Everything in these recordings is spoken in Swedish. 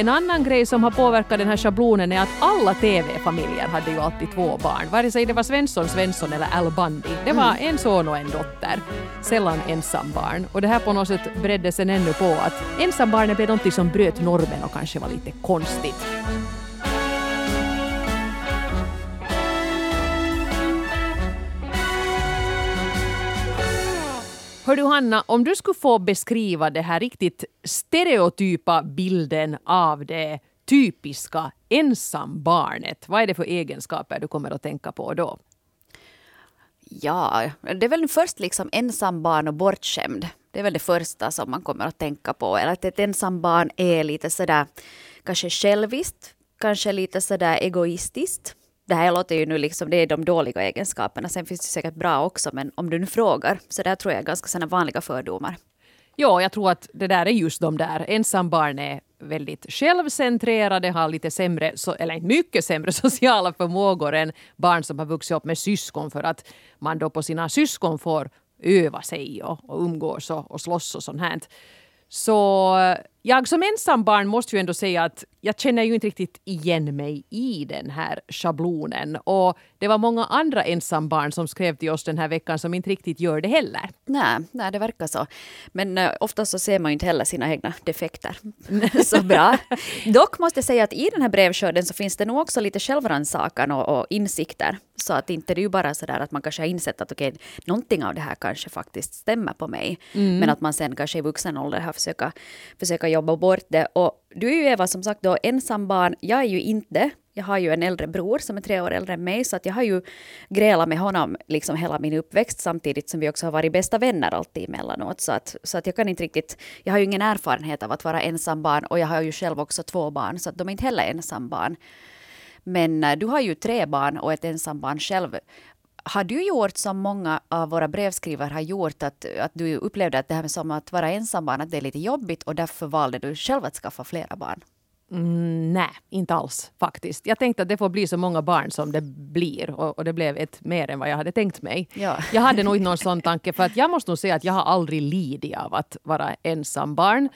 en annan grej som har påverkat den här schablonen är att alla TV-familjer hade ju alltid två barn. Vare sig det var Svensson, Svensson eller Al Bundy. Det var en son och en dotter. Sällan ensambarn. Och det här på något sätt bredde sen ännu på att ensambarnet blev någonting som bröt normen och kanske var lite konstigt. Hör du Hanna, om du skulle få beskriva det här riktigt stereotypa bilden av det typiska ensambarnet, vad är det för egenskaper du kommer att tänka på då? Ja, det är väl först liksom ensambarn och bortskämd. Det är väl det första som man kommer att tänka på. Eller att ett ensambarn är lite sådär kanske själviskt, kanske lite sådär egoistiskt det här låter ju nu liksom, det är de dåliga egenskaperna. Sen finns det säkert bra också, men om du nu frågar, så där tror jag är ganska sådana vanliga fördomar. Ja, jag tror att det där är just de där. Ensambarn är väldigt självcentrerade, har lite sämre, eller mycket sämre sociala förmågor än barn som har vuxit upp med syskon för att man då på sina syskon får öva sig och, och umgås och, och slåss och sånt här. Så jag som ensambarn måste ju ändå säga att jag känner ju inte riktigt igen mig i den här schablonen. Och det var många andra ensambarn som skrev till oss den här veckan som inte riktigt gör det heller. Nej, nej det verkar så. Men uh, ofta så ser man ju inte heller sina egna defekter så bra. Dock måste jag säga att i den här brevskörden så finns det nog också lite självrannsakan och, och insikter. Så att inte det är ju bara så där att man kanske har insett att okej, okay, någonting av det här kanske faktiskt stämmer på mig. Mm. Men att man sen kanske i vuxen ålder har försöka, försöka jobba bort det. Och du är ju Eva som sagt då ensambarn. Jag är ju inte. Jag har ju en äldre bror som är tre år äldre än mig så att jag har ju grälat med honom liksom hela min uppväxt samtidigt som vi också har varit bästa vänner alltid emellanåt. Så att, så att jag kan inte riktigt, jag har ju ingen erfarenhet av att vara ensambarn och jag har ju själv också två barn så att de är inte heller ensambarn. Men eh, du har ju tre barn och ett ensambarn själv. Har du gjort som många av våra brevskrivare har gjort, att, att du upplevde att det här med som att vara ensambarn, att det är lite jobbigt och därför valde du själv att skaffa flera barn? Mm, nej, inte alls faktiskt. Jag tänkte att det får bli så många barn som det blir och, och det blev ett mer än vad jag hade tänkt mig. Ja. Jag hade nog inte någon sån tanke för att jag måste nog säga att jag har aldrig lidit av att vara ensam barn.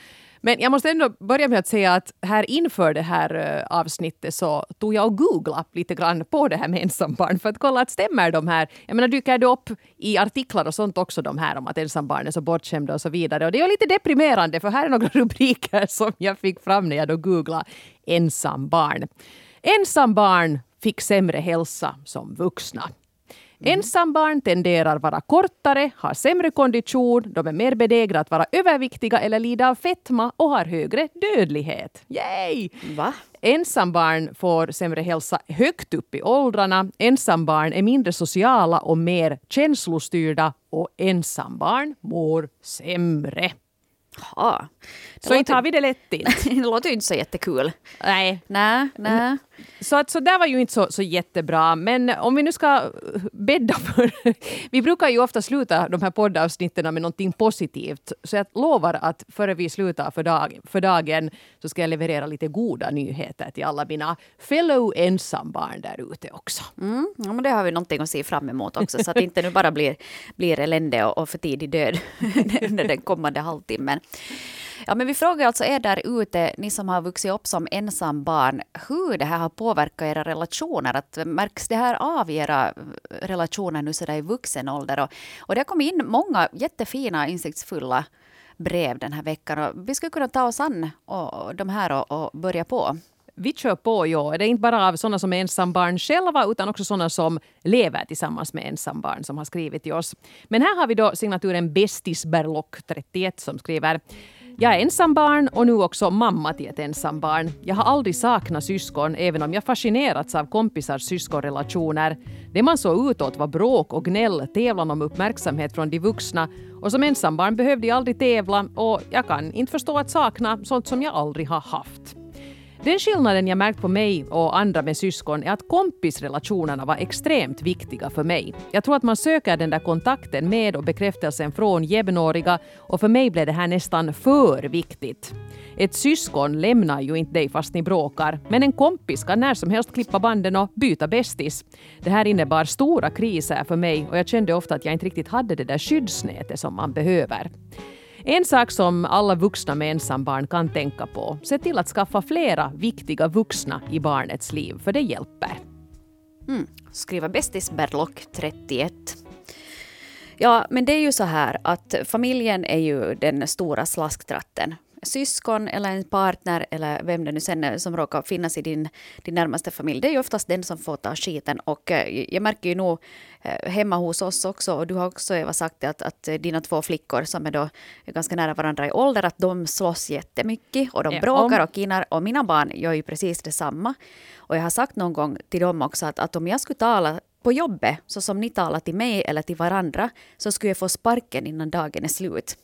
Men jag måste ändå börja med att säga att här inför det här eh, avsnittet så tog jag och googlade lite grann på det här med ensambarn för att kolla att stämmer de här. Jag menar dyker det upp i artiklar och sånt också de här om att ensambarn är så bortskämda och så vidare. Och det är lite deprimerande för här är några rubriker som jag fick fram när jag då googlade ensambarn. Ensambarn fick sämre hälsa som vuxna. Mm. Ensambarn tenderar vara kortare, har sämre kondition, de är mer benägna att vara överviktiga eller lida av fetma och har högre dödlighet. Yay! Va? Ensambarn får sämre hälsa högt upp i åldrarna. Ensambarn är mindre sociala och mer känslostyrda och ensambarn mår sämre. Ja. Så inte har vi det lätt det låter ju inte så jättekul. Nej. Nej, nej. Så, att, så där var ju inte så, så jättebra. Men om vi nu ska bädda för... vi brukar ju ofta sluta de här poddavsnitten med någonting positivt. Så jag lovar att före vi slutar för, dag, för dagen så ska jag leverera lite goda nyheter till alla mina fellow ensambarn där ute också. Mm, ja, men det har vi någonting att se fram emot också. Så att det inte nu bara blir, blir elände och, och för tidig död under den kommande halvtimmen. Ja, men vi frågar alltså er där ute, ni som har vuxit upp som ensam barn, hur det här har påverkat era relationer. Att märks det här av i era relationer nu sådär i vuxen ålder? Och, och det har kommit in många jättefina, insiktsfulla brev den här veckan. Och vi skulle kunna ta oss an och, de här och, och börja på. Vi kör på, ja. Det är inte bara av sådana som är ensambarn själva utan också sådana som lever tillsammans med ensambarn som har skrivit till oss. Men här har vi då signaturen “Bestisberlock31” som skriver jag är ensambarn och nu också mamma till ett ensambarn. Jag har aldrig saknat syskon även om jag fascinerats av kompisars syskonrelationer. Det man såg utåt var bråk och gnäll, tävlan om uppmärksamhet från de vuxna och som ensambarn behövde jag aldrig tävla och jag kan inte förstå att sakna sånt som jag aldrig har haft. Den skillnaden jag märkt på mig och andra med syskon är att kompisrelationerna var extremt viktiga för mig. Jag tror att man söker den där kontakten med och bekräftelsen från jämnåriga och för mig blev det här nästan för viktigt. Ett syskon lämnar ju inte dig fast ni bråkar, men en kompis kan när som helst klippa banden och byta bästis. Det här innebar stora kriser för mig och jag kände ofta att jag inte riktigt hade det där skyddsnätet som man behöver. En sak som alla vuxna med ensambarn kan tänka på, se till att skaffa flera viktiga vuxna i barnets liv, för det hjälper. Mm. Skriva bästis Berlock 31. Ja, men det är ju så här att familjen är ju den stora slasktratten syskon eller en partner eller vem det nu sen är som råkar finnas i din, din närmaste familj, det är ju oftast den som får ta skiten. Och eh, jag märker ju nog hemma hos oss också, och du har också Eva sagt att, att dina två flickor som är då ganska nära varandra i ålder, att de slåss jättemycket och de bråkar och kinar. Och mina barn gör ju precis detsamma. Och jag har sagt någon gång till dem också att, att om jag skulle tala på jobbet, så som ni talar till mig eller till varandra, så skulle jag få sparken innan dagen är slut.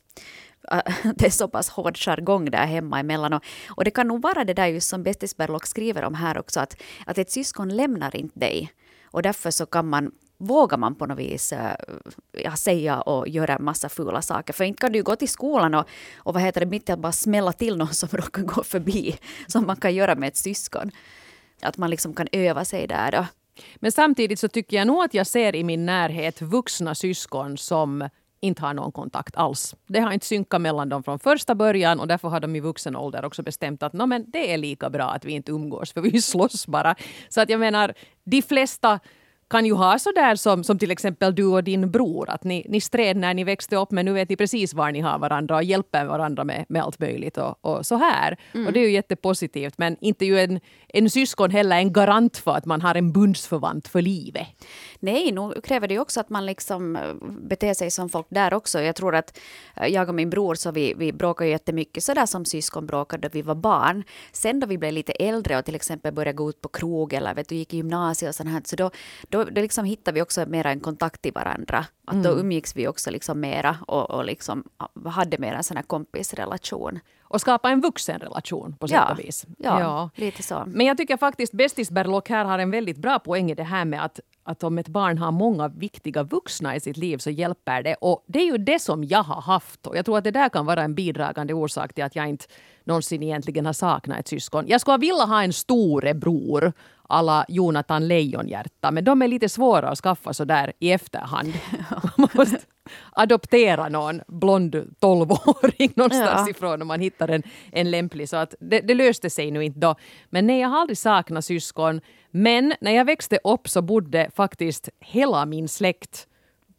det är så pass hård jargong där hemma emellan. Och, och det kan nog vara det där just som Bettis Berlock skriver om här också, att, att ett syskon lämnar inte dig. Och därför så kan man vågar man på något vis eh, ja, säga och göra en massa fula saker. För inte kan du gå till skolan och, och vad heter det, mitt i att bara smälla till någon som råkar gå förbi, som man kan göra med ett syskon. Att man liksom kan öva sig där då. Men samtidigt så tycker jag nog att jag ser i min närhet vuxna syskon som inte har någon kontakt alls. Det har inte synkat mellan dem från första början och därför har de i vuxen ålder också bestämt att men det är lika bra att vi inte umgås för vi slåss bara. Så att jag menar, de flesta kan ju ha sådär som, som till exempel du och din bror, att ni, ni stred när ni växte upp men nu vet ni precis var ni har varandra och hjälper varandra med, med allt möjligt och, och så här. Mm. Och det är ju jättepositivt men inte ju en, en syskon heller en garant för att man har en bundsförvant för livet. Nej, nu kräver det ju också att man liksom eh, beter sig som folk där också. Jag tror att eh, jag och min bror så vi, vi bråkade jättemycket sådär som syskon bråkade då vi var barn. Sen då vi blev lite äldre och till exempel började gå ut på krog eller vet du, gick i gymnasiet och sånt här, så då, då, då liksom hittade vi också mera en kontakt till varandra. Att mm. Då umgicks vi också liksom mera och, och liksom hade mer en sån här kompisrelation och skapa en vuxenrelation på sätt ja, och vis. Ja, ja, lite så. Men jag tycker faktiskt Bästis Berlock här har en väldigt bra poäng i det här med att, att om ett barn har många viktiga vuxna i sitt liv så hjälper det. Och det är ju det som jag har haft. Och jag tror att det där kan vara en bidragande orsak till att jag inte någonsin egentligen har saknat ett syskon. Jag skulle vilja ha en storebror alla Jonathan Lejonhjärta. Men de är lite svåra att skaffa så där i efterhand. Man måste adoptera någon blond tolvåring någonstans ja. ifrån om man hittar en, en lämplig. Så att det, det, löste sig nu inte då. Men nej, jag har aldrig saknat syskon. Men när jag växte upp så bodde faktiskt hela min släkt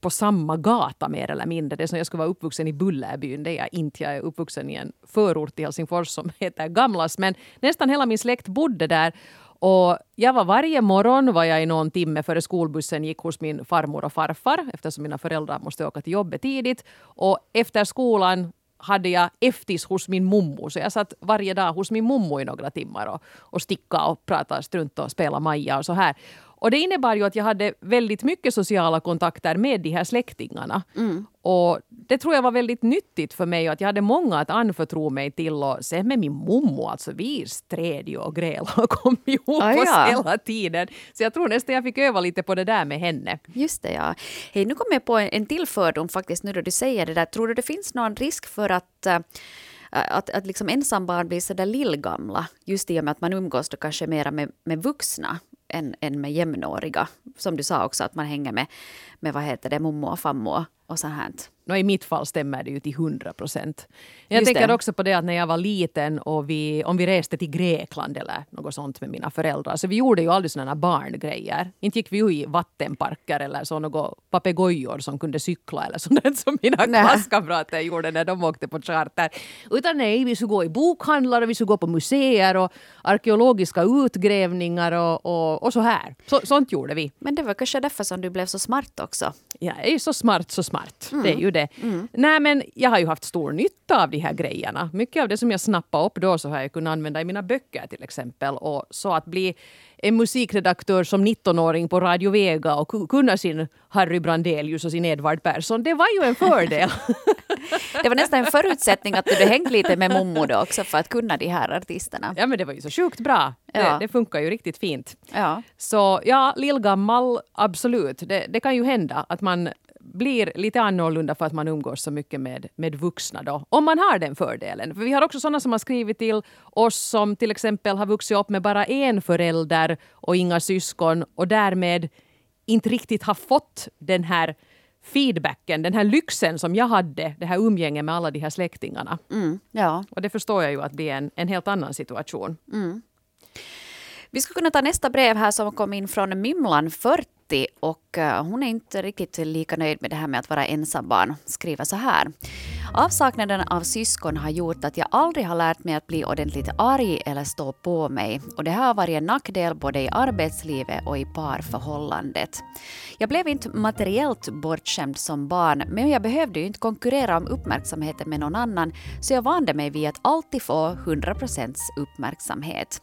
på samma gata mer eller mindre. Det är som jag skulle vara uppvuxen i Bullerbyn. Det är jag inte. Jag är uppvuxen i en förort i Helsingfors som heter Gamlas. Men nästan hela min släkt bodde där. Och jag var varje morgon var jag i någon timme före skolbussen gick hos min farmor och farfar eftersom mina föräldrar måste åka till jobbet tidigt. Och efter skolan hade jag eftis hos min mommo. Så jag satt varje dag hos min mommo i några timmar och, och sticka och prata strunt och spela Maja och så här. Och det innebar ju att jag hade väldigt mycket sociala kontakter med de här släktingarna. Mm. Och det tror jag var väldigt nyttigt för mig och att jag hade många att anförtro mig till. Och sen med min mommo, alltså vi stred ju och grälade och kom ihop ah, ja. oss hela tiden. Så jag tror nästan jag fick öva lite på det där med henne. Just det ja. Hej, nu kom jag på en, en till fördom faktiskt nu då du säger det där. Tror du det finns någon risk för att uh, att, att liksom ensambarn blir så där lillgamla just i och med att man umgås då kanske mera med, med vuxna än, än med jämnåriga. Som du sa också att man hänger med, med vad heter det, mommo och fammo och sånt här. No, I mitt fall stämmer det ju till hundra procent. Jag Just tänker det. också på det att när jag var liten och vi, om vi reste till Grekland eller något sånt med mina föräldrar. Så vi gjorde ju aldrig sådana barngrejer. Inte gick vi ju i vattenparker eller så några papegojor som kunde cykla eller sånt som mina nej. klasskamrater gjorde när de åkte på charter. Utan nej, vi skulle gå i bokhandlar och vi skulle gå på museer och arkeologiska utgrävningar och, och, och så här. Så, sånt gjorde vi. Men det var kanske därför som du blev så smart också. Jag är så smart så smart. Mm. Det är ju det. Mm. Nej men jag har ju haft stor nytta av de här grejerna. Mycket av det som jag snappade upp då så har jag kunnat använda i mina böcker till exempel. Och så att bli en musikredaktör som 19-åring på Radio Vega och kunna sin Harry Brandelius och sin Edvard Persson, det var ju en fördel. det var nästan en förutsättning att du hade hängt lite med Mommo då också för att kunna de här artisterna. Ja men det var ju så sjukt bra. Ja. Det, det, funkar ju riktigt fint. Ja. Så ja, lillgammal, absolut. Det, det kan ju hända att man blir lite annorlunda för att man umgås så mycket med, med vuxna då. Om man har den fördelen. För vi har också sådana som har skrivit till oss som till exempel har vuxit upp med bara en förälder och inga syskon och därmed inte riktigt har fått den här feedbacken, den här lyxen som jag hade, det här umgänget med alla de här släktingarna. Mm, ja. Och det förstår jag ju att det är en, en helt annan situation. Mm. Vi ska kunna ta nästa brev här som kom in från Mymlan40 30 och eh, hon är inte riktigt lika nöjd med det här med att vara ensambarn. Skriver så här. Avsaknaden av syskon har gjort att jag aldrig har lärt mig att bli ordentligt arg eller stå på mig och det här har varit en nackdel både i arbetslivet och i parförhållandet. Jag blev inte materiellt bortskämd som barn men jag behövde ju inte konkurrera om uppmärksamheten med någon annan så jag vande mig vid att alltid få 100% uppmärksamhet.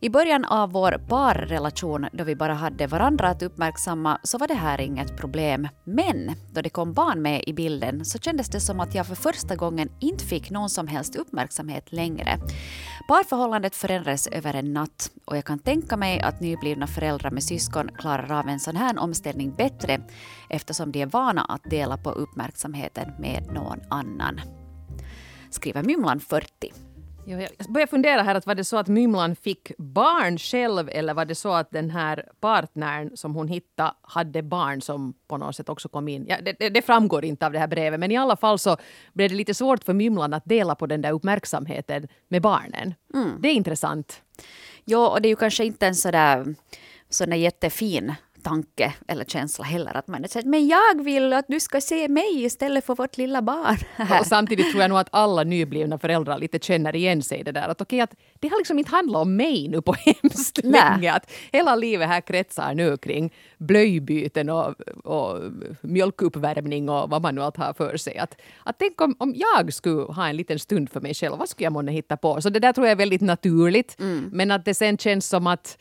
I början av vår parrelation, då vi bara hade varandra att uppmärksamma, så var det här inget problem. Men då det kom barn med i bilden så kändes det som att jag för första gången inte fick någon som helst uppmärksamhet längre. Parförhållandet förändrades över en natt och jag kan tänka mig att nyblivna föräldrar med syskon klarar av en sån här omställning bättre eftersom de är vana att dela på uppmärksamheten med någon annan. Skriver Mymlan 40. Jag börjar fundera här, att var det så att Mymlan fick barn själv eller var det så att den här partnern som hon hittade hade barn som på något sätt också kom in? Ja, det, det, det, framgår inte av det här brevet men i alla fall så blev det lite svårt för Mymlan att dela på den där uppmärksamheten med barnen. Mm. Det är intressant. Ja, och det är ju kanske inte en sådär, sådär jättefin tanke eller känsla heller. Att man säger men jag vill att du ska se mig istället för vårt lilla barn. Och samtidigt tror jag nog att alla nyblivna föräldrar lite känner igen sig i det där. Att okej, att det har liksom inte handlat om mig nu på hemskt länge. Att hela livet här kretsar nu kring blöjbyten och, och mjölkuppvärmning och vad man nu allt har för sig. Att, att tänk om, om jag skulle ha en liten stund för mig själv, vad skulle jag månne hitta på? Så det där tror jag är väldigt naturligt. Mm. Men att det sen känns som att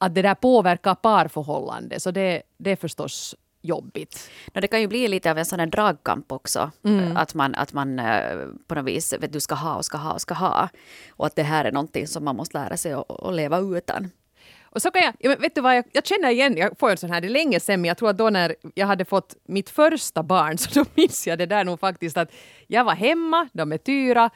att det där påverkar parförhållande. Så det, det är förstås jobbigt. No, det kan ju bli lite av en sån här dragkamp också. Mm. Att man, att man eh, på något vis vet, du ska ha och ska ha och ska ha. Och att det här är någonting som man måste lära sig att, att leva utan. Och så kan jag, vet du vad, jag, jag, känner igen, jag får en sån här, det är länge sedan, men jag tror att då när jag hade fått mitt första barn, så då minns jag det där nog faktiskt att jag var hemma, de är Tyra,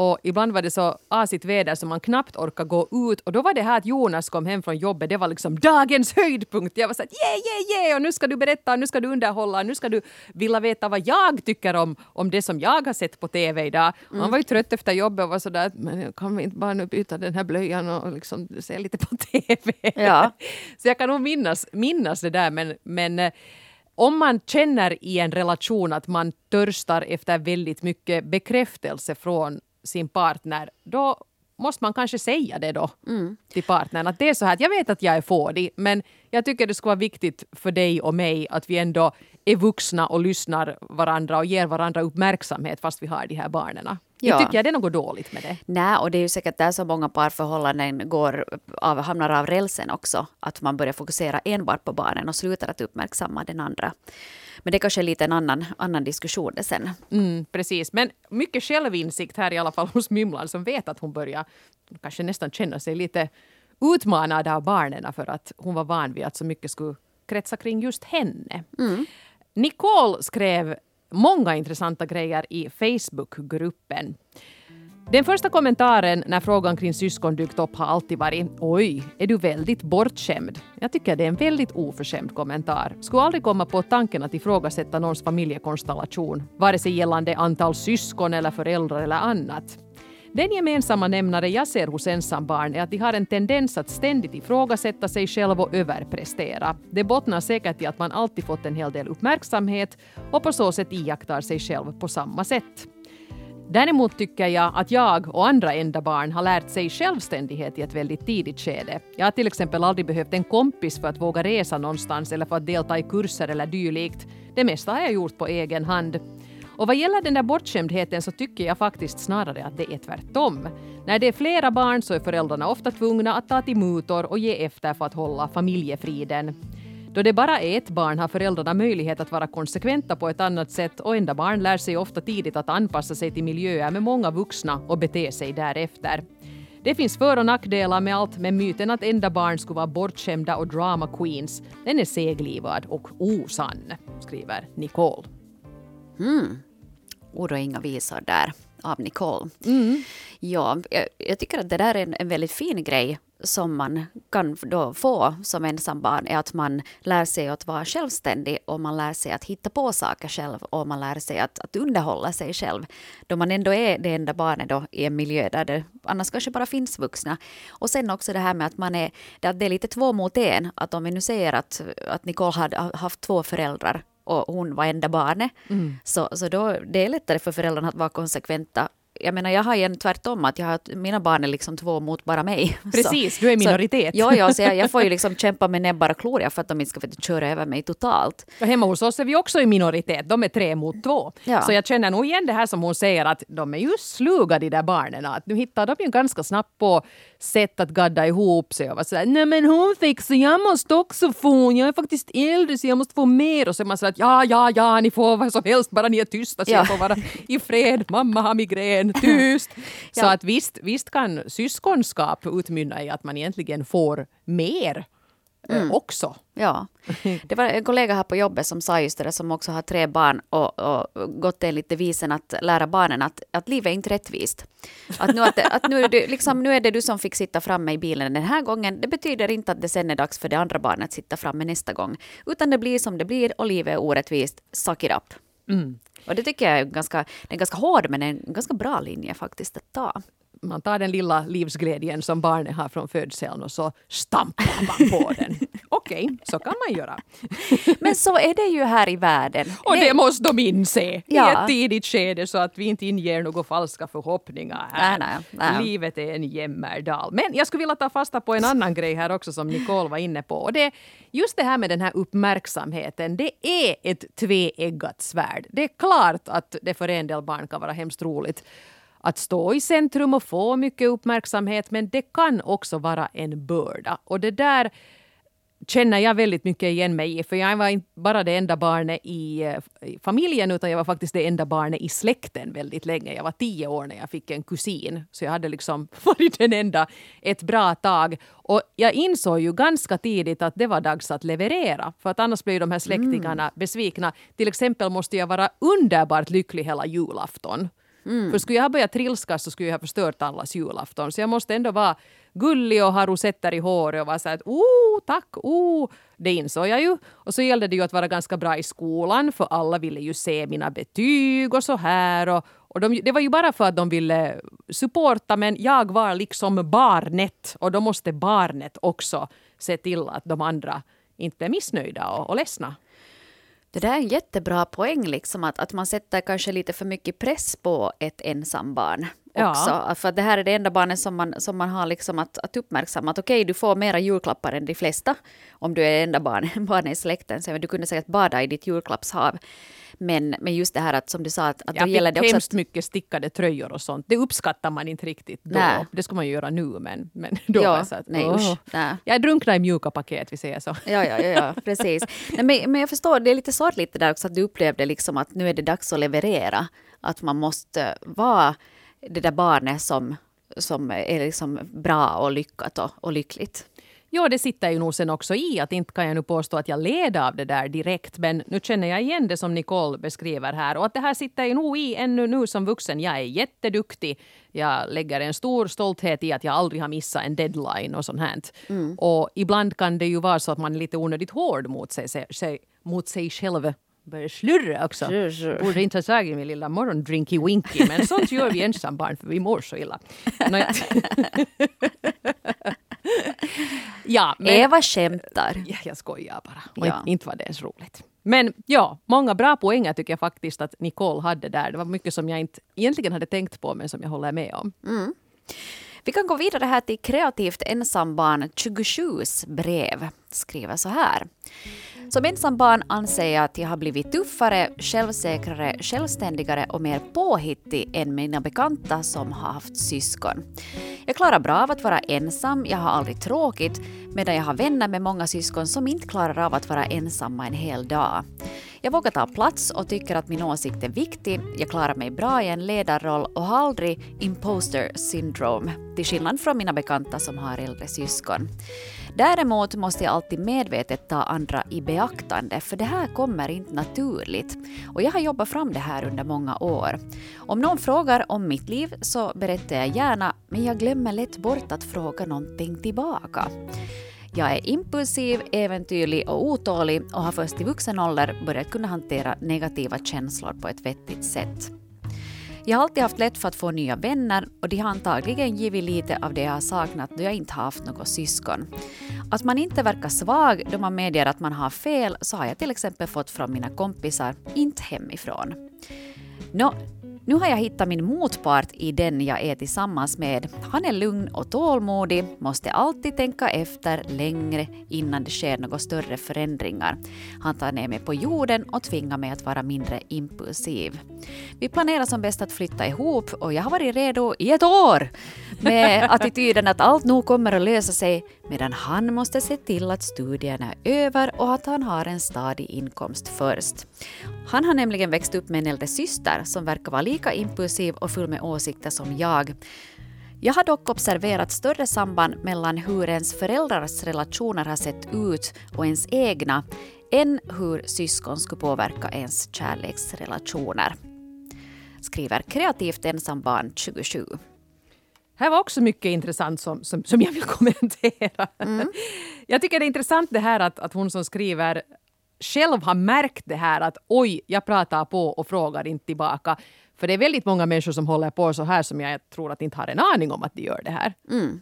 och ibland var det så asigt väder som man knappt orkade gå ut. Och då var det här att Jonas kom hem från jobbet, det var liksom dagens höjdpunkt. Jag var så att yeah, yeah, yeah! Och nu ska du berätta, nu ska du underhålla, nu ska du vilja veta vad jag tycker om, om det som jag har sett på TV idag. Mm. Han var ju trött efter jobbet och var sådär, men kan vi inte bara nu byta den här blöjan och liksom se lite på TV? Ja. så jag kan nog minnas, minnas det där, men, men eh, om man känner i en relation att man törstar efter väldigt mycket bekräftelse från sin partner, då måste man kanske säga det då mm. till partnern. Att det är så här att jag vet att jag är fådig men jag tycker det skulle vara viktigt för dig och mig att vi ändå är vuxna och lyssnar varandra och ger varandra uppmärksamhet fast vi har de här barnen. Ja. Jag tycker det är något dåligt med det. Nej, och det är ju säkert där så många parförhållanden går av, hamnar av rälsen också. Att man börjar fokusera enbart på barnen och slutar att uppmärksamma den andra. Men det är kanske är lite en annan, annan diskussion det sen. Mm, precis, men mycket självinsikt här i alla fall hos Mymlan som vet att hon börjar kanske nästan känna sig lite utmanad av barnen för att hon var van vid att så mycket skulle kretsa kring just henne. Mm. Nicole skrev många intressanta grejer i Facebookgruppen. Den första kommentaren när frågan kring syskon dykt upp har alltid varit ”Oj, är du väldigt bortskämd?” Jag tycker det är en väldigt oförskämd kommentar. Skulle aldrig komma på tanken att ifrågasätta någons familjekonstellation, vare sig gällande antal syskon eller föräldrar eller annat. Den gemensamma nämnare jag ser hos ensambarn är att de har en tendens att ständigt ifrågasätta sig själv och överprestera. Det bottnar säkert i att man alltid fått en hel del uppmärksamhet och på så sätt iakttar sig själv på samma sätt. Däremot tycker jag att jag och andra enda barn har lärt sig självständighet i ett väldigt tidigt skede. Jag har till exempel aldrig behövt en kompis för att våga resa någonstans eller för att delta i kurser eller dylikt. Det mesta har jag gjort på egen hand. Och vad gäller den där bortskämdheten så tycker jag faktiskt snarare att det är tvärtom. När det är flera barn så är föräldrarna ofta tvungna att ta till mutor och ge efter för att hålla familjefriden. Då det bara är ett barn har föräldrarna möjlighet att vara konsekventa på ett annat sätt och enda barn lär sig ofta tidigt att anpassa sig till miljöer med många vuxna och bete sig därefter. Det finns för och nackdelar med allt, men myten att enda barn skulle vara bortskämda och drama queens, den är seglivad och osann, skriver Nicole. Mm. Ord och inga visor där. av Nicole. Ja, jag, jag tycker att det där är en, en väldigt fin grej som man kan då få som ensambarn är att man lär sig att vara självständig och man lär sig att hitta på saker själv och man lär sig att, att underhålla sig själv. Då man ändå är det enda barnet då i en miljö där det annars kanske bara finns vuxna. Och sen också det här med att man är, att det är lite två mot en. Att om vi nu säger att, att Nicole hade haft två föräldrar och hon var enda barnet. Mm. Så, så då det är lättare för föräldrarna att vara konsekventa jag menar jag har ju tvärtom att jag har, mina barn är liksom två mot bara mig. Precis, så, du är minoritet. Så, ja, ja, så jag, jag, får ju liksom kämpa med näbbar och klor för att de inte ska köra över mig totalt. Och hemma hos oss är vi också i minoritet, de är tre mot två. Ja. Så jag känner nog igen det här som hon säger att de är ju sluga de där barnen. Att nu hittar de ju ganska snabbt på sätt att gadda ihop sig och vara sådär nej men hon så jag måste också få, jag är faktiskt äldre så jag måste få mer och så är man sådär ja ja ja ni får vad som helst bara ni är tysta så ja. jag får vara i fred, mamma har migrän, tyst. Så att visst, visst kan syskonskap utmynna i att man egentligen får mer eh, mm. också. Ja. Det var en kollega här på jobbet som sa just det, som också har tre barn och, och gått enligt devisen att lära barnen att, att livet är inte rättvist. Att, nu, att, att nu, är det, liksom, nu är det du som fick sitta framme i bilen den här gången. Det betyder inte att det sen är dags för det andra barnet att sitta framme nästa gång. Utan det blir som det blir och livet är orättvist. Suck it up. Mm. Och det tycker jag är ganska, det är ganska hård men en ganska bra linje faktiskt att ta man tar den lilla livsglädjen som barnet har från födseln och så stampar man på den. Okej, okay, så kan man göra. Men så är det ju här i världen. Och det, det måste de inse ja. i ett tidigt skede så att vi inte inger några falska förhoppningar här. Nej, nej, nej. Livet är en jämmerdal. Men jag skulle vilja ta fasta på en annan grej här också som Nicole var inne på. Och det, just det här med den här uppmärksamheten, det är ett tveeggat svärd. Det är klart att det för en del barn kan vara hemskt roligt att stå i centrum och få mycket uppmärksamhet men det kan också vara en börda. Och det där känner jag väldigt mycket igen mig i. För jag var inte bara det enda barnet i, eh, familjen utan jag var faktiskt det enda barnet i släkten väldigt länge. Jag var tio år när jag fick en kusin. Så jag hade liksom varit den enda ett bra tag. Och jag insåg ju ganska tidigt att det var dags att leverera. För att annars blev de här släktingarna mm. besvikna. Till exempel måste jag vara underbart lycklig hela julafton. Mm. För skulle jag ha börjat trilskas så skulle jag ha förstört allas julafton. Så jag måste ändå vara gullig och ha rosetter i håret och vara så att oh tack, oh. Det insåg jag ju. Och så gällde det ju att vara ganska bra i skolan för alla ville ju se mina betyg och så här. Och, och de, det var ju bara för att de ville supporta men jag var liksom barnet och då måste barnet också se till att de andra inte blir missnöjda och, och ledsna. Det där är en jättebra poäng, liksom, att, att man sätter kanske lite för mycket press på ett ensambarn. Också. Ja. För det här är det enda barnet som man, som man har liksom att, att uppmärksamma. Att okej, okay, du får mera julklappar än de flesta om du är enda barn, barnet i släkten. Så du kunde säkert bada i ditt julklappshav. Men, men just det här att som du sa att, att då gäller det också hemskt att... mycket stickade tröjor och sånt. Det uppskattar man inte riktigt då. Nej. Det ska man ju göra nu men, men då ja, så att, nej, usch, nej. Jag drunknar i mjuka paket, vi säger så. Ja, ja, ja, ja precis. nej, men, men jag förstår, det är lite sorgligt det där också att du upplevde liksom att nu är det dags att leverera. Att man måste vara det där barnet som, som är liksom bra och lyckat och, och lyckligt. Ja, det sitter ju nog sen också i att inte kan jag nu påstå att jag led av det där direkt, men nu känner jag igen det som Nicole beskriver här och att det här sitter ju nog i ännu nu som vuxen. Jag är jätteduktig. Jag lägger en stor stolthet i att jag aldrig har missat en deadline och sånt här. Mm. Och ibland kan det ju vara så att man är lite onödigt hård mot sig, sig, mot sig själv börjar slurra också. Slur, slur. Borde inte ha tagit min lilla morgondrinky winky men sånt gör vi ensambarn för vi mår så illa. ja, men, Eva skämtar. Ja, jag skojar bara. Ja. inte var det ens roligt. Men ja, många bra poänger tycker jag faktiskt att Nicole hade där. Det var mycket som jag inte egentligen hade tänkt på men som jag håller med om. Mm. Vi kan gå vidare här till kreativt ensambarn 27s brev. Skriver så här. Som ensambarn anser jag att jag har blivit tuffare, självsäkrare, självständigare och mer påhittig än mina bekanta som har haft syskon. Jag klarar bra av att vara ensam, jag har aldrig tråkigt, medan jag har vänner med många syskon som inte klarar av att vara ensamma en hel dag. Jag vågar ta plats och tycker att min åsikt är viktig. Jag klarar mig bra i en ledarroll och har aldrig imposter syndrome, till skillnad från mina bekanta som har äldre syskon. Däremot måste jag alltid medvetet ta andra i beaktande, för det här kommer inte naturligt. Och jag har jobbat fram det här under många år. Om någon frågar om mitt liv så berättar jag gärna, men jag glömmer lätt bort att fråga någonting tillbaka. Jag är impulsiv, äventyrlig och otålig och har först i vuxen ålder börjat kunna hantera negativa känslor på ett vettigt sätt. Jag har alltid haft lätt för att få nya vänner och de har antagligen givit lite av det jag har saknat då jag inte har haft något syskon. Att man inte verkar svag då man medger att man har fel så har jag till exempel fått från mina kompisar, inte hemifrån. Nå, nu har jag hittat min motpart i den jag är tillsammans med. Han är lugn och tålmodig, måste alltid tänka efter längre innan det sker några större förändringar. Han tar ner mig på jorden och tvingar mig att vara mindre impulsiv. Vi planerar som bäst att flytta ihop och jag har varit redo i ett år med attityden att allt nog kommer att lösa sig medan han måste se till att studierna är över och att han har en stadig inkomst först. Han har nämligen växt upp med en äldre syster som verkar vara lika impulsiv och full med åsikter som jag. Jag har dock observerat större samband mellan hur ens föräldrars relationer har sett ut och ens egna än hur syskon skulle påverka ens kärleksrelationer. Skriver kreativt ensam barn 27. Här var också mycket intressant som, som, som jag vill kommentera. Mm. Jag tycker det är intressant det här att, att hon som skriver själv har märkt det här att oj, jag pratar på och frågar inte tillbaka. För det är väldigt många människor som håller på så här som jag tror att inte har en aning om att de gör det här. Mm.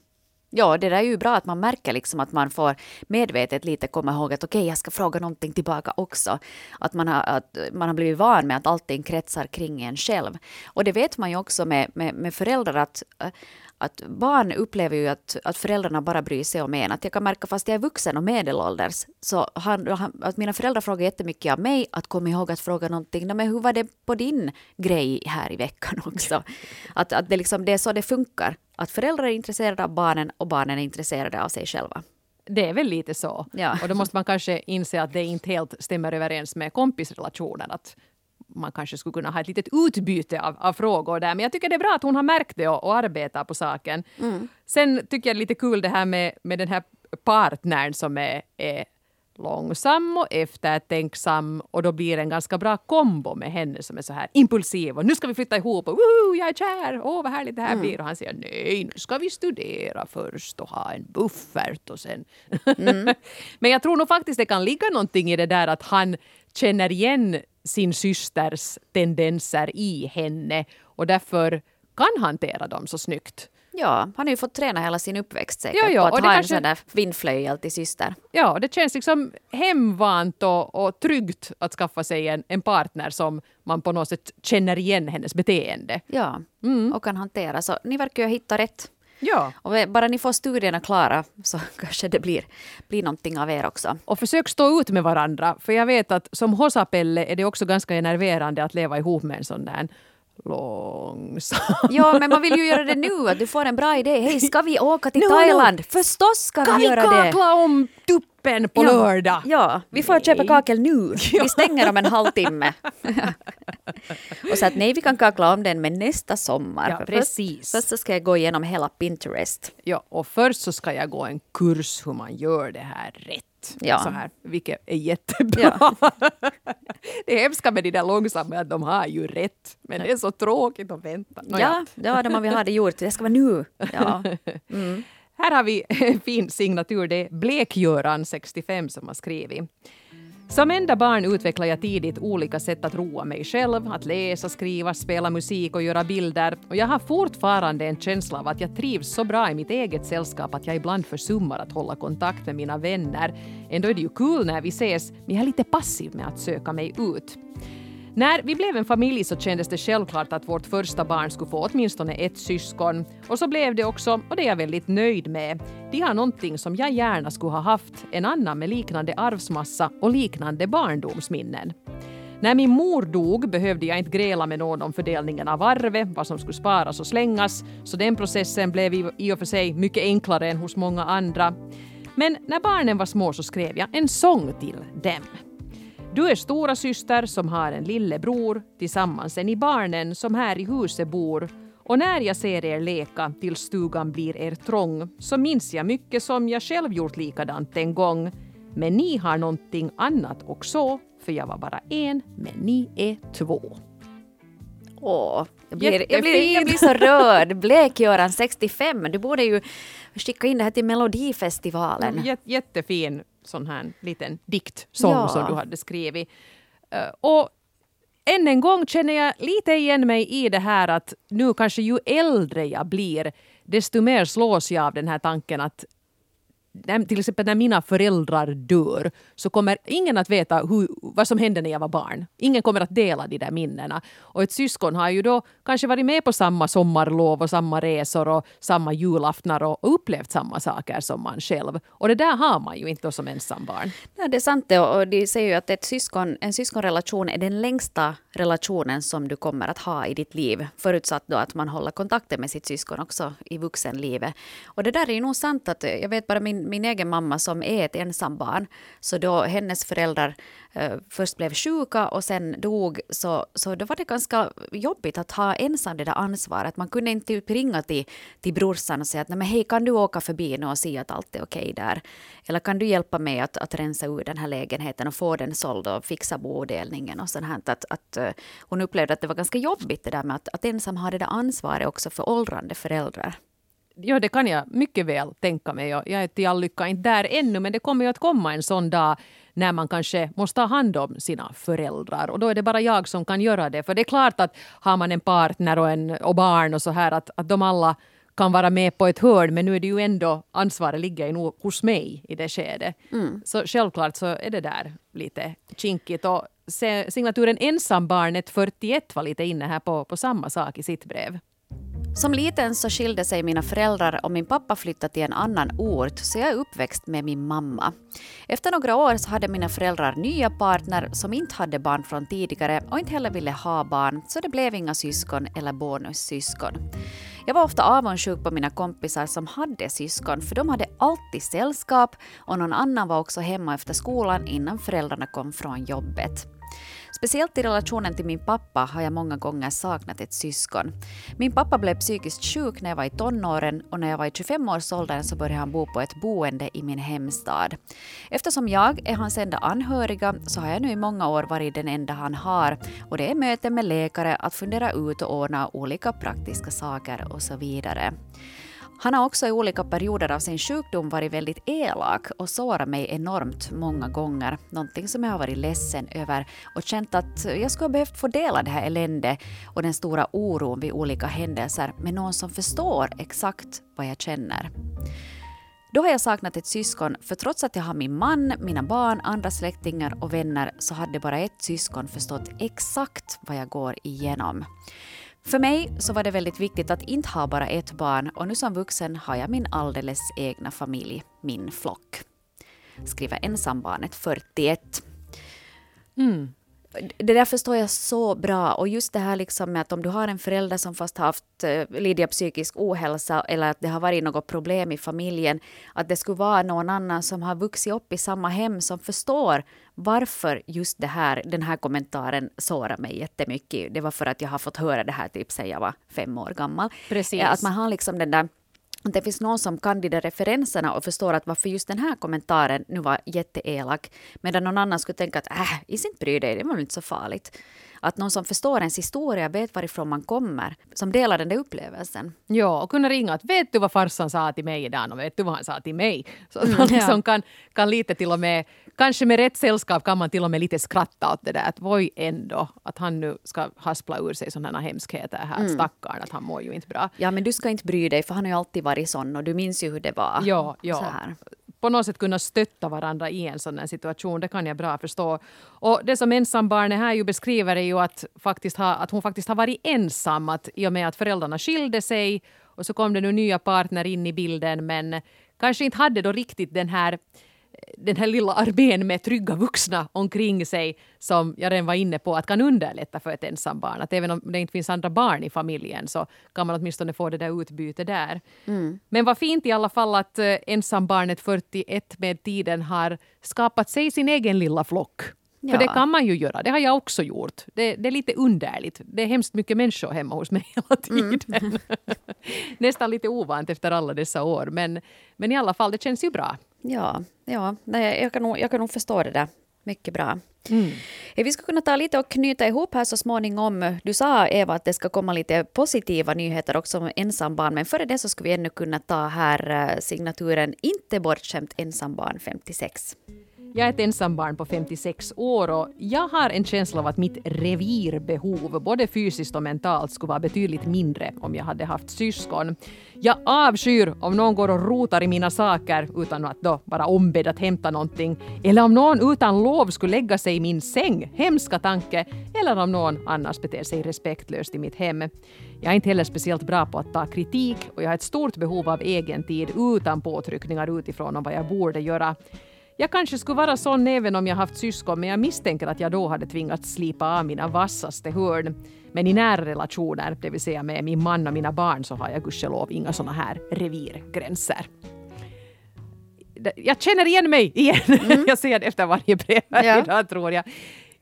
Ja, det där är ju bra att man märker liksom att man får medvetet lite komma ihåg att okej, okay, jag ska fråga någonting tillbaka också. Att man, har, att man har blivit van med att allting kretsar kring en själv. Och det vet man ju också med, med, med föräldrar att att barn upplever ju att, att föräldrarna bara bryr sig om en. Att jag kan märka fast jag är vuxen och medelålders så han, han, att mina föräldrar frågar jättemycket av mig att komma ihåg att fråga någonting. Men hur var det på din grej här i veckan också? Att, att det, liksom, det är så det funkar. Att föräldrar är intresserade av barnen och barnen är intresserade av sig själva. Det är väl lite så. Ja. Och då måste man kanske inse att det inte helt stämmer överens med kompisrelationen. Att man kanske skulle kunna ha ett litet utbyte av, av frågor där. Men jag tycker det är bra att hon har märkt det och, och arbetar på saken. Mm. Sen tycker jag det är lite kul det här med, med den här partnern som är, är långsam och eftertänksam och då blir det en ganska bra kombo med henne som är så här impulsiv och nu ska vi flytta ihop och Woo, jag är kär, åh oh, vad härligt det här mm. blir och han säger nej nu ska vi studera först och ha en buffert och sen. Mm. Men jag tror nog faktiskt det kan ligga någonting i det där att han känner igen sin systers tendenser i henne och därför kan hantera dem så snyggt. Ja, han har ju fått träna hela sin uppväxt säkert ja, ja, på att ha kanske... en sån där vindflöjel till syster. Ja, det känns liksom hemvant och, och tryggt att skaffa sig en, en partner som man på något sätt känner igen hennes beteende. Ja, mm. och kan hantera. Så ni verkar ju ha hittat rätt. Ja. Och bara ni får studierna klara så kanske det blir, blir någonting av er också. Och försök stå ut med varandra. För jag vet att som Hosapelle är det också ganska enerverande att leva ihop med en sån där långsam. Ja, men man vill ju göra det nu. Att du får en bra idé. Hej, ska vi åka till no, Thailand? No. Förstås ska vi göra det. Kan vi kakla om tuppen på ja. lördag? Ja, vi får nej. köpa kakel nu. Vi stänger om en halvtimme. och så att nej, vi kan kakla om den med nästa sommar. Ja, precis. Först, så ska jag gå igenom hela Pinterest. Ja, och först så ska jag gå en kurs hur man gör det här rätt. Ja. Så här, vilket är jättebra. Ja. det hemska med de där långsamma är att de har ju rätt. Men det är så tråkigt att vänta. Nå, ja, ja, ja man vill ha det gjort. Det ska vara nu. Ja. Mm. Här har vi en fin signatur. Det är Blekgöran, 65, som har skrivit. Som enda barn utvecklade jag tidigt olika sätt att roa mig själv, att läsa, skriva, spela musik och göra bilder. Och jag har fortfarande en känsla av att jag trivs så bra i mitt eget sällskap att jag ibland försummar att hålla kontakt med mina vänner. Ändå är det ju kul när vi ses, men jag är lite passiv med att söka mig ut. När vi blev en familj så kändes det självklart att vårt första barn skulle få åtminstone ett syskon. Och så blev det också, och det är jag väldigt nöjd med. De har någonting som jag gärna skulle ha haft, en annan med liknande arvsmassa och liknande barndomsminnen. När min mor dog behövde jag inte gräla med någon om fördelningen av arvet, vad som skulle sparas och slängas, så den processen blev i och för sig mycket enklare än hos många andra. Men när barnen var små så skrev jag en sång till dem. Du är stora syster som har en lillebror, tillsammans är ni barnen som här i huset bor Och när jag ser er leka till stugan blir er trång så minns jag mycket som jag själv gjort likadant en gång. Men ni har någonting annat också, för jag var bara en, men ni är två. Åh, jag blir, jag, blir, jag blir så rörd. Blekgöran 65, du borde ju skicka in det här till Melodifestivalen. Jät, jättefin sån här liten diktsång ja. som du hade skrivit. Uh, och än en gång känner jag lite igen mig i det här att nu kanske ju äldre jag blir desto mer slås jag av den här tanken att till exempel när mina föräldrar dör så kommer ingen att veta hur, vad som hände när jag var barn. Ingen kommer att dela de där minnena. Och ett syskon har ju då kanske varit med på samma sommarlov och samma resor och samma julaftnar och upplevt samma saker som man själv. Och det där har man ju inte som ensambarn. Ja, det är sant och de säger ju att ett syskon, en syskonrelation är den längsta relationen som du kommer att ha i ditt liv. Förutsatt då att man håller kontakten med sitt syskon också i vuxenlivet. Och det där är ju nog sant att jag vet bara min min egen mamma som är ett ensambarn, så då hennes föräldrar eh, först blev sjuka och sen dog, så, så då var det ganska jobbigt att ha ensam det där ansvaret. Man kunde inte typ ringa till, till brorsan och säga att Nej, men hej, kan du åka förbi nu och se att allt är okej där? Eller kan du hjälpa mig att, att rensa ur den här lägenheten och få den såld och fixa bodelningen och sånt här. Att, att, eh, hon upplevde att det var ganska jobbigt det där med att, att ensam ha det där ansvaret också för åldrande föräldrar ja, det kan jag mycket väl tänka mig. Jag är till all lycka inte där ännu, men det kommer ju att komma en sån dag när man kanske måste ta hand om sina föräldrar. Och då är det bara jag som kan göra det. För det är klart att har man en partner och, en, och barn och så här, att, att de alla kan vara med på ett hörn, men nu är det ju ändå ansvaret ligger ju hos mig i det skedet. Mm. Så självklart så är det där lite kinkigt. Och signaturen Ensambarnet 41 var lite inne här på, på samma sak i sitt brev. Som liten så skilde sig mina föräldrar och min pappa flyttade till en annan ort så jag är uppväxt med min mamma. Efter några år så hade mina föräldrar nya partner som inte hade barn från tidigare och inte heller ville ha barn så det blev inga syskon eller bonussyskon. Jag var ofta avundsjuk på mina kompisar som hade syskon för de hade alltid sällskap och någon annan var också hemma efter skolan innan föräldrarna kom från jobbet. Speciellt i relationen till min pappa har jag många gånger saknat ett syskon. Min pappa blev psykiskt sjuk när jag var i tonåren och när jag var i 25-årsåldern så började han bo på ett boende i min hemstad. Eftersom jag är hans enda anhöriga så har jag nu i många år varit den enda han har och det är möten med läkare, att fundera ut och ordna olika praktiska saker och så vidare. Han har också i olika perioder av sin sjukdom varit väldigt elak och sårat mig enormt många gånger. Någonting som jag har varit ledsen över och känt att jag skulle ha behövt få dela det här eländet och den stora oron vid olika händelser med någon som förstår exakt vad jag känner. Då har jag saknat ett syskon, för trots att jag har min man, mina barn, andra släktingar och vänner så hade bara ett syskon förstått exakt vad jag går igenom. För mig så var det väldigt viktigt att inte ha bara ett barn och nu som vuxen har jag min alldeles egna familj, min flock. Skriver ensambarnet 41. Mm det där förstår jag så bra. Och just det här liksom med att om du har en förälder som fast haft uh, lidit av psykisk ohälsa eller att det har varit något problem i familjen, att det skulle vara någon annan som har vuxit upp i samma hem som förstår varför just det här, den här kommentaren sårar mig jättemycket. Det var för att jag har fått höra det här typ sedan jag var fem år gammal. Precis. Att man har liksom den där att det finns någon som kan de där referenserna och förstår att varför just den här kommentaren nu var jätteelak, medan någon annan skulle tänka att äh, is inte bry dig, det var väl inte så farligt. Att någon som förstår ens historia, vet varifrån man kommer, som delar den där upplevelsen. Ja, och kunna ringa att vet du vad farsan sa till mig idag och vet du vad han sa till mig? Så att man liksom ja. kan, kan lite till och med, kanske med rätt sällskap kan man till och med lite skratta åt det där att voi ändå, att han nu ska haspla ur sig sådana hemskheter här, mm. stackarn, att han mår ju inte bra. Ja, men du ska inte bry dig för han har ju alltid varit sån och du minns ju hur det var. Ja, ja på något sätt kunna stötta varandra i en sån här situation. Det kan jag bra förstå. Och det som ensambarnet här ju beskriver är ju att, faktiskt ha, att hon faktiskt har varit ensam. Att I och med att föräldrarna skilde sig och så kom det nu nya partner in i bilden men kanske inte hade då riktigt den här den här lilla armén med trygga vuxna omkring sig som jag redan var inne på att kan underlätta för ett ensambarn. Att även om det inte finns andra barn i familjen så kan man åtminstone få det där utbytet där. Mm. Men vad fint i alla fall att eh, ensambarnet 41 med tiden har skapat sig sin egen lilla flock. Ja. För det kan man ju göra, det har jag också gjort. Det, det, är lite underligt. Det är hemskt mycket människor hemma hos mig hela mm. tiden. Mm. Nästan lite ovant efter alla dessa år. Men, men i alla fall, det känns ju bra. Ja, ja nej, jag, kan nog, jag kan nog förstå det där mycket bra. Mm. Vi ska kunna ta lite och knyta ihop här så småningom. Du sa Eva att det ska komma lite positiva nyheter också om ensambarn, men före det så ska vi ännu kunna ta här eh, signaturen Inte bortskämt ensambarn 56. Jag är ett ensambarn på 56 år och jag har en känsla av att mitt revirbehov, både fysiskt och mentalt, skulle vara betydligt mindre om jag hade haft syskon. Jag avskyr om någon går och rotar i mina saker utan att då vara ombedd att hämta någonting. Eller om någon utan lov skulle lägga sig i min säng, hemska tanke. Eller om någon annars beter sig respektlöst i mitt hem. Jag är inte heller speciellt bra på att ta kritik och jag har ett stort behov av egen tid utan påtryckningar utifrån om vad jag borde göra. Jag kanske skulle vara sån även om jag haft syskon, men jag misstänker att jag då hade tvingats slipa av mina vassaste hörn. Men i nära relationer, det vill säga med min man och mina barn, så har jag gudskelov inga såna här revirgränser. Jag känner igen mig igen. Mm. jag ser det efter varje brev ja. idag, tror jag.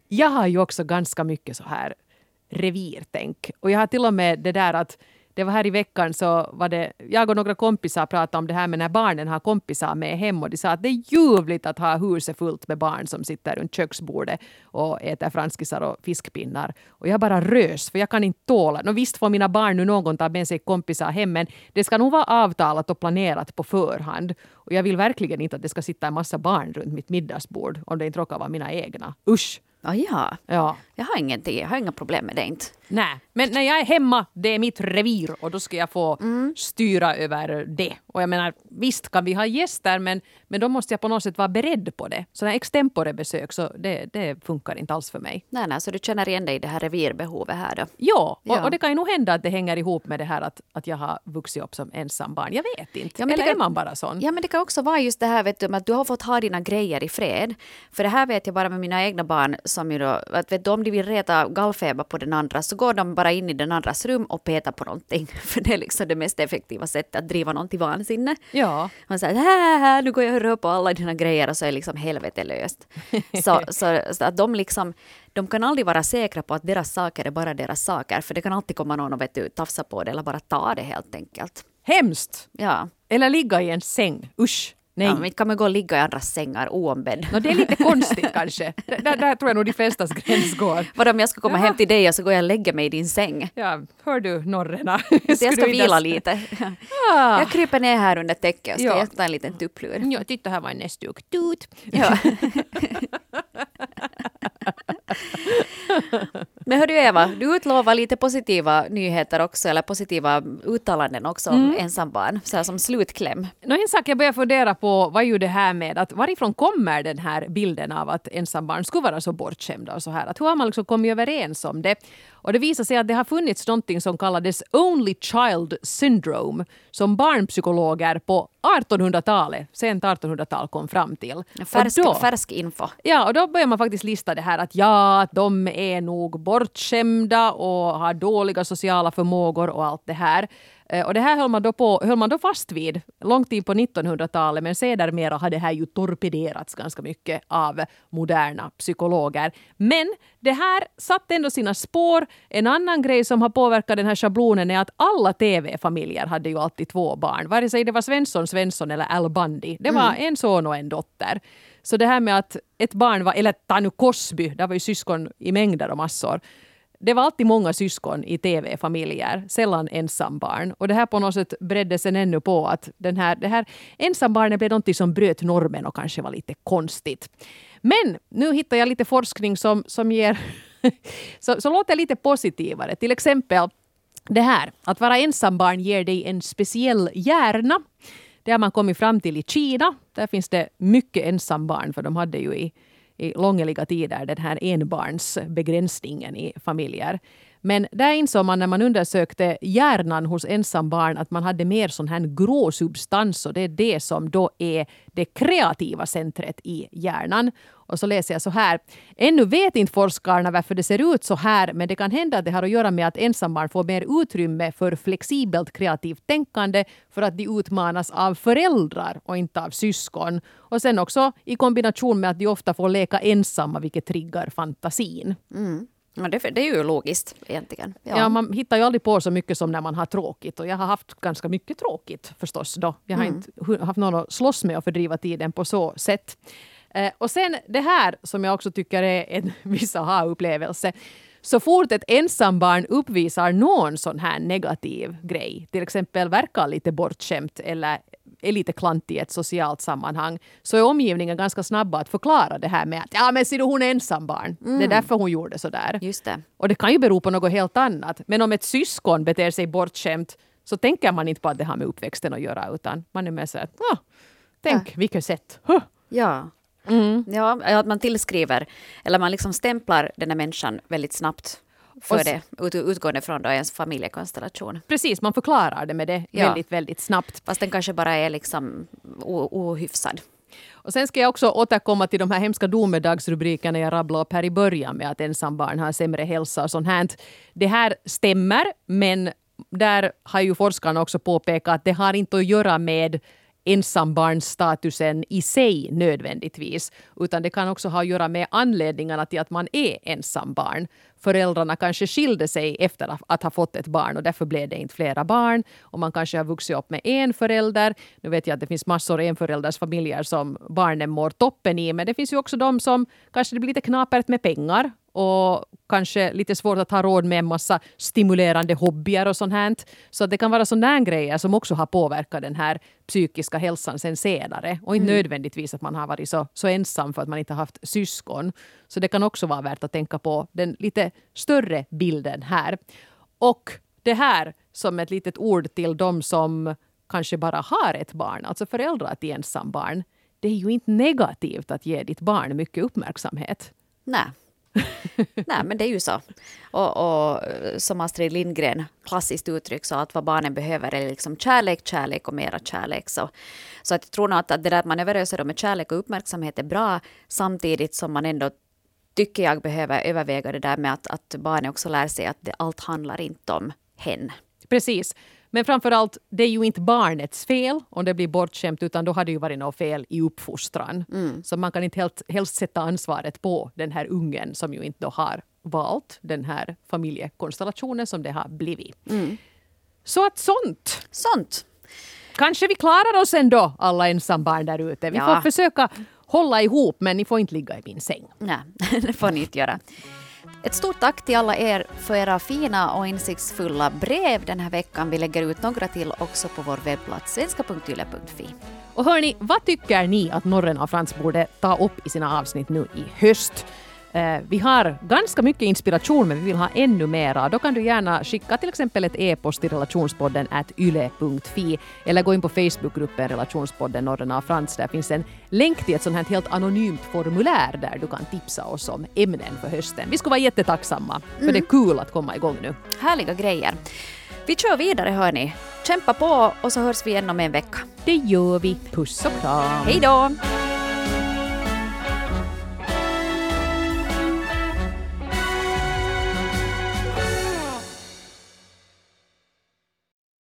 Jag har ju också ganska mycket så här revirtänk. Och jag har till och med det där att det var här i veckan så var det, jag och några kompisar pratade om det här med när barnen har kompisar med hem och de sa att det är ljuvligt att ha huset fullt med barn som sitter runt köksbordet och äter franskisar och fiskpinnar. Och jag bara rös för jag kan inte tåla, och visst får mina barn nu någon ta med sig kompisar hem men det ska nog vara avtalat och planerat på förhand. Och jag vill verkligen inte att det ska sitta en massa barn runt mitt middagsbord om det inte råkar vara mina egna. Usch! Ah, ja. ja. Jag har ingenting, jag har inga problem med det inte. Nej, men när jag är hemma, det är mitt revir och då ska jag få mm. styra över det. Och jag menar, visst kan vi ha gäster men, men då måste jag på något sätt vara beredd på det. Sådana extempore-besök, så det, det funkar inte alls för mig. Nej, nej, så du känner igen dig i det här revirbehovet här då? Ja, och, ja. och det kan ju nog hända att det hänger ihop med det här att, att jag har vuxit upp som ensambarn. Jag vet inte. Ja, Eller kan, är man bara sån? Ja, men det kan också vara just det här vet du, att du har fått ha dina grejer i fred. För det här vet jag bara med mina egna barn som ju då, att vet du, om de vill reta gallfeber på den andra så går de bara in i den andras rum och petar på någonting. För det är liksom det mest effektiva sättet att driva någon till vansinne. Ja. Man säger nu går jag och rör på alla dina grejer och så är liksom helvete löst. så, så, så, att de liksom de kan aldrig vara säkra på att deras saker är bara deras saker. För det kan alltid komma någon och vet du, tafsa på det eller bara ta det helt enkelt. Hemskt! Ja. Eller ligga i en säng. Usch! Nej. Ja, men inte kan man gå och ligga i andras sängar oombedd. No, det är lite konstigt kanske. Där, där tror jag nog de flestas gräns går. Vad om jag ska komma ja. hem till dig och så går jag och lägger mig i din säng? Ja, hör du norrena? jag ska vila lite. Ah. Jag kryper ner här under täcket och ska ja. ta en liten tupplur. Ja, titta här var en näsduk. Tut! Ja. Men hördu Eva, du utlovar lite positiva nyheter också, eller positiva uttalanden också om mm. ensambarn, så här som slutkläm. Nå, en sak jag börjar fundera på var ju det här med att varifrån kommer den här bilden av att ensambarn skulle vara så bortskämda och så här? Att hur har man liksom kommit överens om det? Och det visar sig att det har funnits någonting som kallades Only Child Syndrome som barnpsykologer på 1800-talet, sent 1800-tal kom fram till. Färsk, då, färsk info. Ja, och då börjar man faktiskt lista det här att ja, de är nog bortskämda och har dåliga sociala förmågor och allt det här. Eh, och det här höll man, då på, höll man då fast vid långt in på 1900-talet men sedermera har det här ju torpederats ganska mycket av moderna psykologer. Men det här satte ändå sina spår. En annan grej som har påverkat den här schablonen är att alla TV-familjer hade ju alltid två barn. Vare sig det var Svensson Svensson eller Al Bundy. Det var mm. en son och en dotter. Så det här med att ett barn var, eller ta nu Cosby, där var ju syskon i mängder och massor det var alltid många syskon i tv-familjer, sällan ensambarn. Och det här på något sätt bredde sen ännu på att den här, det här ensambarnet blev något som bröt normen och kanske var lite konstigt. Men nu hittar jag lite forskning som, som ger så, så låter lite positivare. Till exempel det här att vara ensambarn ger dig en speciell hjärna. Det har man kommit fram till i Kina. Där finns det mycket ensambarn för de hade ju i i långliga tider den här enbarnsbegränsningen i familjer. Men där insåg man när man undersökte hjärnan hos ensambarn att man hade mer sån här grå substans och det är det som då är det kreativa centret i hjärnan. Och så läser jag så här. Ännu vet inte forskarna varför det ser ut så här men det kan hända att det har att göra med att ensambarn får mer utrymme för flexibelt kreativt tänkande för att de utmanas av föräldrar och inte av syskon. Och sen också i kombination med att de ofta får leka ensamma vilket triggar fantasin. Mm. Ja, det, det, är ju logiskt egentligen. Ja. ja. man hittar ju aldrig på så mycket som när man har tråkigt. Och jag har haft ganska mycket tråkigt förstås då. Jag har mm. inte haft någon att slåss med och fördriva tiden på så sätt. Eh, och sen det här som jag också tycker är en viss aha-upplevelse. Så fort ett ensambarn uppvisar någon sån här negativ grej, till exempel verkar lite bortskämt eller är lite klantig i ett socialt sammanhang, så är omgivningen ganska snabba att förklara det här med att ja men ser du hon är ensambarn. Mm. Det är mm. därför hon gjorde så där. Just det. Och det kan ju bero på något helt annat. Men om ett syskon beter sig bortskämt så tänker man inte på att det har med uppväxten att göra utan man är mer så att oh, tänk ja. vilket sätt. Huh. Ja. Mm. Ja, att man tillskriver, eller man liksom stämplar den här människan väldigt snabbt för det, ut, utgående från då ens familjekonstellation. Precis, man förklarar det med det ja. väldigt, väldigt snabbt. Fast den kanske bara är liksom ohyfsad. Och sen ska jag också återkomma till de här hemska domedagsrubrikerna jag rabblade upp här i början med att ensambarn har sämre hälsa och sånt här. Det här stämmer, men där har ju forskarna också påpekat att det har inte att göra med ensambarnsstatusen i sig nödvändigtvis, utan det kan också ha att göra med anledningarna till att man är ensambarn. Föräldrarna kanske skilde sig efter att ha fått ett barn och därför blev det inte flera barn. Och man kanske har vuxit upp med en förälder. Nu vet jag att det finns massor enföräldersfamiljer som barnen mår toppen i, men det finns ju också de som kanske det blir lite knapert med pengar och kanske lite svårt att ha råd med en massa stimulerande hobbyer och sånt här. Så det kan vara sådana grejer som också har påverkat den här psykiska hälsan sen senare. Och inte mm. nödvändigtvis att man har varit så, så ensam för att man inte har haft syskon. Så det kan också vara värt att tänka på den lite större bilden här. Och det här som ett litet ord till de som kanske bara har ett barn, alltså föräldrar till ensambarn. Det är ju inte negativt att ge ditt barn mycket uppmärksamhet. Nej. Nej, men det är ju så. Och, och, eh, som Astrid Lindgren klassiskt uttryck så att vad barnen behöver är liksom kärlek, kärlek och mera kärlek. Så, så att jag tror nog att, att det där att man överöser dem med kärlek och uppmärksamhet är bra samtidigt som man ändå tycker jag behöver överväga det där med att, att barnen också lär sig att det, allt handlar inte om hen. Precis. Men framför allt, det är ju inte barnets fel om det blir bortskämt utan då har det ju varit något fel i uppfostran. Mm. Så man kan inte helt, helst sätta ansvaret på den här ungen som ju inte då har valt den här familjekonstellationen som det har blivit. Mm. Så att sånt. Sånt. Kanske vi klarar oss ändå, alla ensambarn där ute. Vi ja. får försöka hålla ihop men ni får inte ligga i min säng. Nej, det får ni inte göra. Ett stort tack till alla er för era fina och insiktsfulla brev den här veckan. Vi lägger ut några till också på vår webbplats svenska.yle.fi. Och hörni, vad tycker ni att Norren av Frans borde ta upp i sina avsnitt nu i höst? Eh, vi har ganska mycket inspiration men vi vill ha ännu mera. Då kan du gärna skicka till exempel ett e-post till relationspodden at yle.fi eller gå in på Facebookgruppen relationspodden Norren av Frans. Där finns en länk till ett sånt här helt anonymt formulär där du kan tipsa oss om ämnen för hösten. Vi skulle vara jättetacksamma för mm. det är kul att komma igång nu. Härliga grejer. Vi kör vidare hörni. Kämpa på och så hörs vi igen om en vecka. Det gör vi. Puss och kram. Hej då!